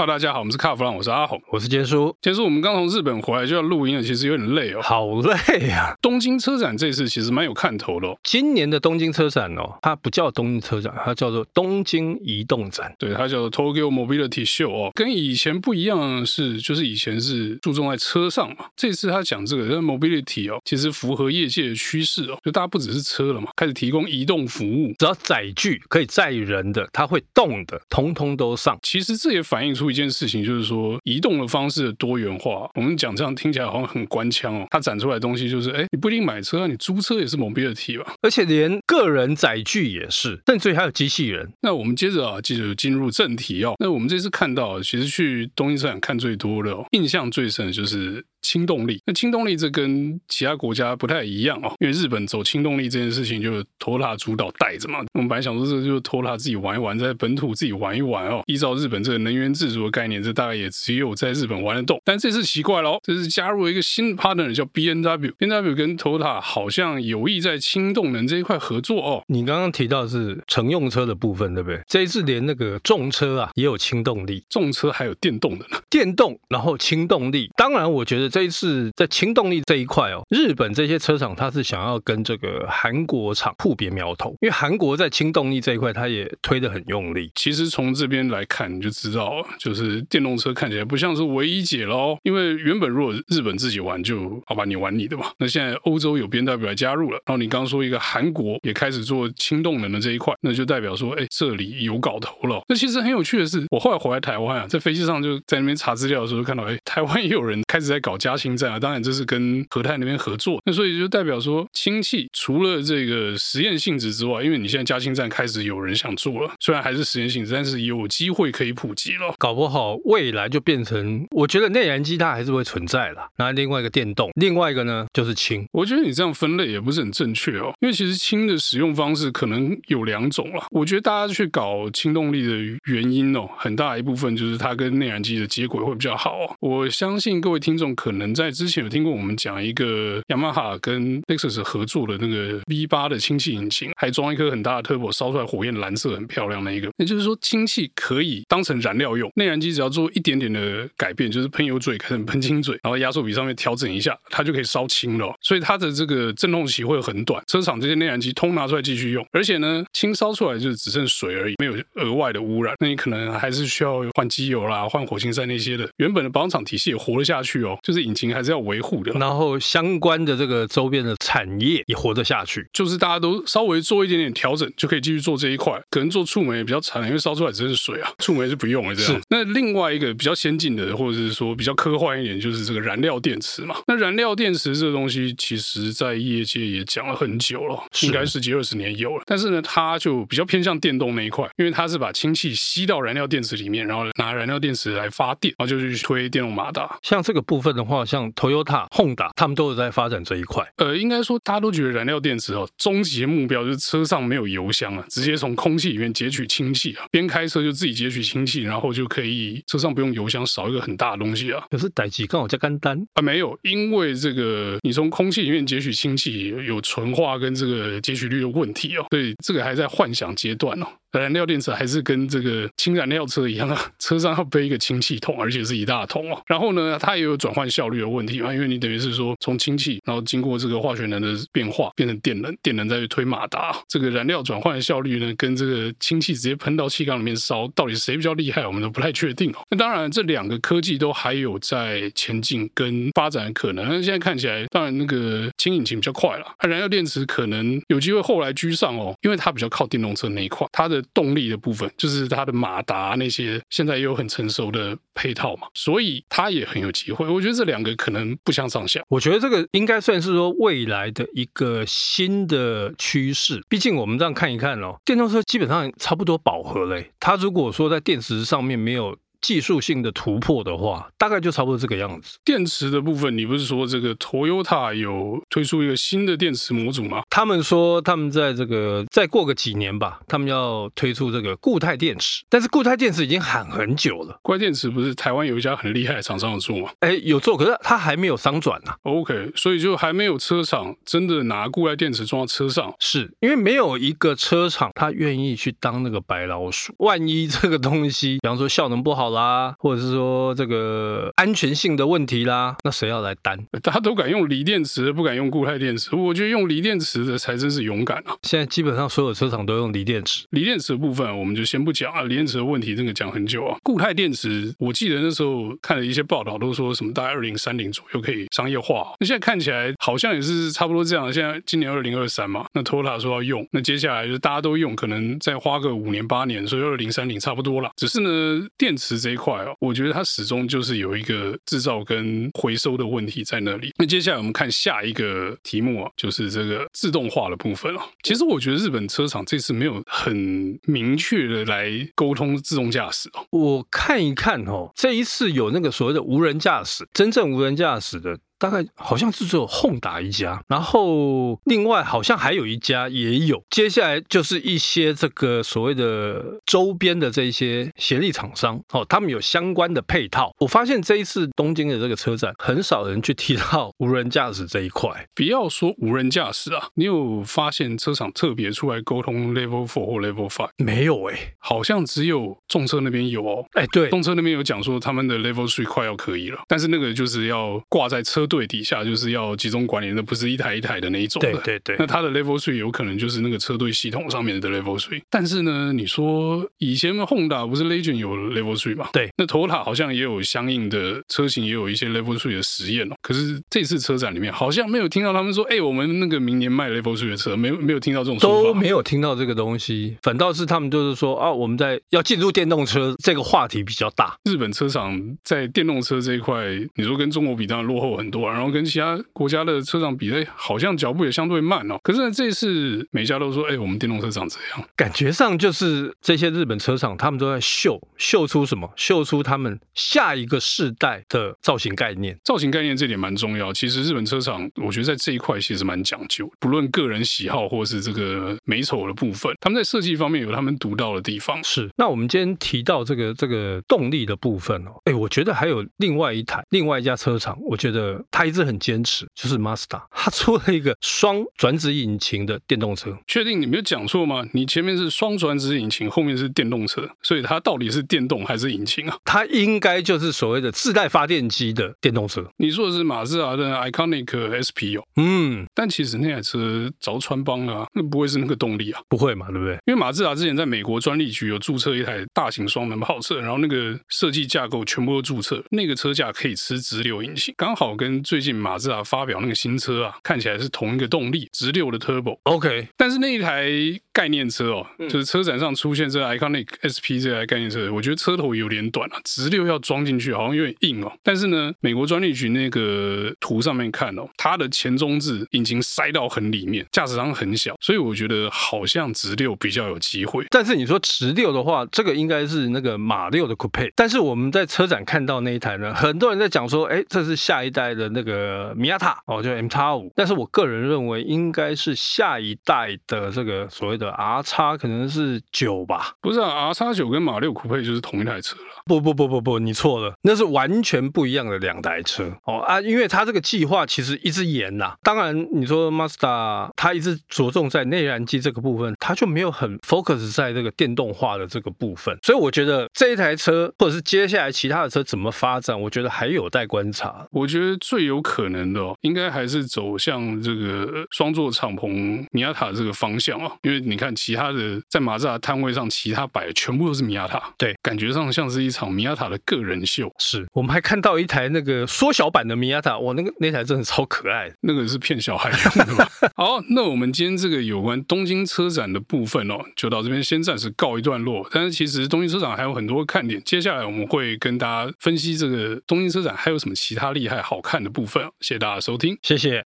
哈喽，大家好，我们是卡弗朗，我是阿红，我是杰叔。杰叔，我们刚从日本回来就要录音了，其实有点累哦，好累啊！东京车展这次其实蛮有看头的哦。今年的东京车展哦，它不叫东京车展，它叫做东京移动展。对，它叫做 Tokyo Mobility Show 哦，跟以前不一样的是，就是以前是注重在车上嘛，这次他讲这个，这 Mobility 哦，其实符合业界的趋势哦，就大家不只是车了嘛，开始提供移动服务，只要载具可以载人的，它会动的，通通都上。其实这也反映出。一件事情就是说，移动的方式的多元化。我们讲这样听起来好像很官腔哦。它展出来的东西就是，哎，你不一定买车啊，你租车也是 mobility 吧？而且连个人载具也是，甚至还有机器人。那我们接着啊，接着进入正题哦。那我们这次看到，其实去东京车展看最多的、哦，印象最深的就是。氢动力，那轻动力这跟其他国家不太一样哦，因为日本走轻动力这件事情就 Toyota 主导带着嘛。我们本来想说这就是 Toyota 自己玩一玩，在本土自己玩一玩哦。依照日本这个能源自主的概念，这大概也只有在日本玩得动。但这次奇怪了，这次加入了一个新的 partner 叫 B N W。B N W 跟 Toyota 好像有意在轻动能这一块合作哦。你刚刚提到是乘用车的部分，对不对？这一次连那个重车啊也有轻动力，重车还有电动的呢。电动，然后轻动力。当然，我觉得。这一次在氢动力这一块哦，日本这些车厂它是想要跟这个韩国厂互别苗头，因为韩国在氢动力这一块它也推得很用力。其实从这边来看你就知道，就是电动车看起来不像是唯一解喽。因为原本如果日本自己玩就好吧，你玩你的嘛。那现在欧洲有 BMW 来加入了，然后你刚刚说一个韩国也开始做氢动能的这一块，那就代表说，哎，这里有搞头了。那其实很有趣的是，我后来回来台湾啊，在飞机上就在那边查资料的时候，看到哎，台湾也有人开始在搞加氢站啊，当然这是跟和泰那边合作，那所以就代表说氢气除了这个实验性质之外，因为你现在加氢站开始有人想做了，虽然还是实验性质，但是有机会可以普及了，搞不好未来就变成，我觉得内燃机它还是会存在了，那另外一个电动，另外一个呢就是氢。我觉得你这样分类也不是很正确哦，因为其实氢的使用方式可能有两种了。我觉得大家去搞氢动力的原因哦，很大一部分就是它跟内燃机的接轨会比较好哦。我相信各位听众可可能在之前有听过我们讲一个雅马哈跟 Lexus 合作的那个 V 八的氢气引擎，还装一颗很大的 turbo，烧出来火焰蓝色，很漂亮的一个。也就是说，氢气可以当成燃料用，内燃机只要做一点点的改变，就是喷油嘴改成喷氢嘴，然后压缩比上面调整一下，它就可以烧氢了。所以它的这个振动期会很短，车厂这些内燃机通拿出来继续用。而且呢，氢烧出来就是只剩水而已，没有额外的污染。那你可能还是需要换机油啦，换火星塞那些的。原本的保养厂体系也活了下去哦，就是引擎还是要维护的。然后相关的这个周边的产业也活得下去，就是大家都稍微做一点点调整，就可以继续做这一块。可能做触媒也比较惨，因为烧出来只是水啊，触媒是不用了这样。那另外一个比较先进的，或者是说比较科幻一点，就是这个燃料电池嘛。那燃料电池这个东西，其实在业界也讲了很久了，应该十几二十年有了。但是呢，它就比较偏向电动那一块，因为它是把氢气吸到燃料电池里面，然后拿燃料电池来发电，然后就去推电动马达。像这个部分的话，像 Toyota、Honda 他们都有在发展这一块。呃，应该说大家都觉得燃料电池哦，终极的目标就是车上没有油箱啊，直接从空气里面截取氢气啊，边开车就自己截取氢气，然后就可以车上不用油箱，少一个很大的东西啊。可是代志刚好加干单啊，没有，因为这个你从空气里面截取氢气有纯化跟这个截取率的问题哦，所以这个还在幻想阶段哦。燃料电池还是跟这个氢燃料车一样啊，车上要背一个氢气桶，而且是一大桶哦。然后呢，它也有转换效率的问题嘛，因为你等于是说从氢气，然后经过这个化学能的变化，变成电能，电能再去推马达，这个燃料转换的效率呢，跟这个氢气直接喷到气缸里面烧，到底谁比较厉害，我们都不太确定哦。那当然，这两个科技都还有在前进跟发展的可能。那现在看起来，当然那个氢引擎比较快了，而燃料电池可能有机会后来居上哦，因为它比较靠电动车那一块，它的。动力的部分就是它的马达那些，现在也有很成熟的配套嘛，所以它也很有机会。我觉得这两个可能不相上下。我觉得这个应该算是说未来的一个新的趋势。毕竟我们这样看一看哦，电动车基本上差不多饱和了。它如果说在电池上面没有技术性的突破的话，大概就差不多这个样子。电池的部分，你不是说这个 Toyota 有推出一个新的电池模组吗？他们说他们在这个再过个几年吧，他们要推出这个固态电池，但是固态电池已经喊很久了。固态电池不是台湾有一家很厉害的厂商有做吗？哎，有做，可是它还没有商转呢、啊。OK，所以就还没有车厂真的拿固态电池装到车上，是因为没有一个车厂他愿意去当那个白老鼠。万一这个东西，比方说效能不好啦，或者是说这个安全性的问题啦，那谁要来担？大家都敢用锂电池，不敢用固态电池。我觉得用锂电池的才真是勇敢啊！现在基本上所有车厂都用锂电池。锂电池的部分我们就先不讲啊，锂电池的问题这个讲很久啊。固态电池，我记得那时候看了一些报道，都说什么大概二零三零左右可以商业化。那现在看起来好像也是差不多这样。现在今年二零二三嘛，那 Toyota 说要用，那接下来就大家都用，可能再花个五年八年，所以二零三零差不多了。只是呢，电池这一块哦，我觉得它始终就是有一个制造跟回收的问题在那里。那接下来我们看下一个题目啊，就是这个自动化的部分啊。其实我觉得日本车厂这次没有很明确的来沟通自动驾驶哦。我看一看哦，这一次有那个所谓的无人驾驶，真正无人驾驶的。大概好像是只有 Honda 一家，然后另外好像还有一家也有。接下来就是一些这个所谓的周边的这一些协力厂商哦，他们有相关的配套。我发现这一次东京的这个车展，很少人去提到无人驾驶这一块。不要说无人驾驶啊，你有发现车厂特别出来沟通 Level Four 或 Level Five？没有哎、欸，好像只有重车那边有哦。哎，对，重车那边有讲说他们的 Level Three 快要可以了，但是那个就是要挂在车。队底下就是要集中管理，那不是一台一台的那一种的。对对对。那它的 Level Three 有可能就是那个车队系统上面的 Level Three。但是呢，你说以前的 Honda 不是 Legend 有 Level Three 吗？对。那 Toyota 好像也有相应的车型，也有一些 Level Three 的实验哦。可是这次车展里面好像没有听到他们说，哎、欸，我们那个明年卖 Level Three 的车，没有没有听到这种说法。都没有听到这个东西，反倒是他们就是说啊，我们在要进入电动车这个话题比较大。日本车厂在电动车这一块，你说跟中国比当然落后很多，然后跟其他。国家的车厂比，哎，好像脚步也相对慢哦。可是呢，这次每家都说，哎，我们电动车长这样，感觉上就是这些日本车厂，他们都在秀，秀出什么？秀出他们下一个世代的造型概念。造型概念这点蛮重要。其实日本车厂，我觉得在这一块其实蛮讲究，不论个人喜好或是这个美丑的部分，他们在设计方面有他们独到的地方。是。那我们今天提到这个这个动力的部分哦，哎，我觉得还有另外一台，另外一家车厂，我觉得他一直很坚持。就是 Mazda，他出了一个双转子引擎的电动车。确定你没有讲错吗？你前面是双转子引擎，后面是电动车，所以它到底是电动还是引擎啊？它应该就是所谓的自带发电机的电动车。你说的是马自达的 Iconic SP 哦？嗯，但其实那台车早穿帮了啊，那不会是那个动力啊？不会嘛，对不对？因为马自达之前在美国专利局有注册一台大型双门跑车，然后那个设计架构全部都注册，那个车架可以吃直流引擎，刚好跟最近马自达。发表那个新车啊，看起来是同一个动力，直六的 Turbo。OK，但是那一台概念车哦，就是车展上出现这 Iconic SP 这台概念车，我觉得车头有点短啊，直六要装进去好像有点硬哦。但是呢，美国专利局那个图上面看哦，它的前中置引擎塞到很里面，驾驶舱很小，所以我觉得好像直六比较有机会。但是你说直六的话，这个应该是那个马六的 Coupe。但是我们在车展看到那一台呢，很多人在讲说，哎，这是下一代的那个米亚塔哦，就 M 叉五。但是我个人认为，应该是下一代的这个所谓的 R 叉，可能是九吧？不是啊，R 叉九跟马六酷配就是同一台车了。不不不不不，你错了，那是完全不一样的两台车哦啊！因为它这个计划其实一直延呐。当然，你说 Mazda 它一直着重在内燃机这个部分，它就没有很 focus 在这个电动化的这个部分。所以我觉得这一台车，或者是接下来其他的车怎么发展，我觉得还有待观察。我觉得最有可能的，哦应该还是走向这个双座敞篷米亚塔这个方向啊。因为你看其他的在马自达摊位上，其他摆的全部都是米亚塔，对，感觉上像是一。场米亚塔的个人秀，是我们还看到一台那个缩小版的米亚塔，哇，那个那台真的超可爱，那个是骗小孩用的吧？好，那我们今天这个有关东京车展的部分哦，就到这边先暂时告一段落。但是其实东京车展还有很多看点，接下来我们会跟大家分析这个东京车展还有什么其他厉害好的部分。谢谢大家收听，谢谢。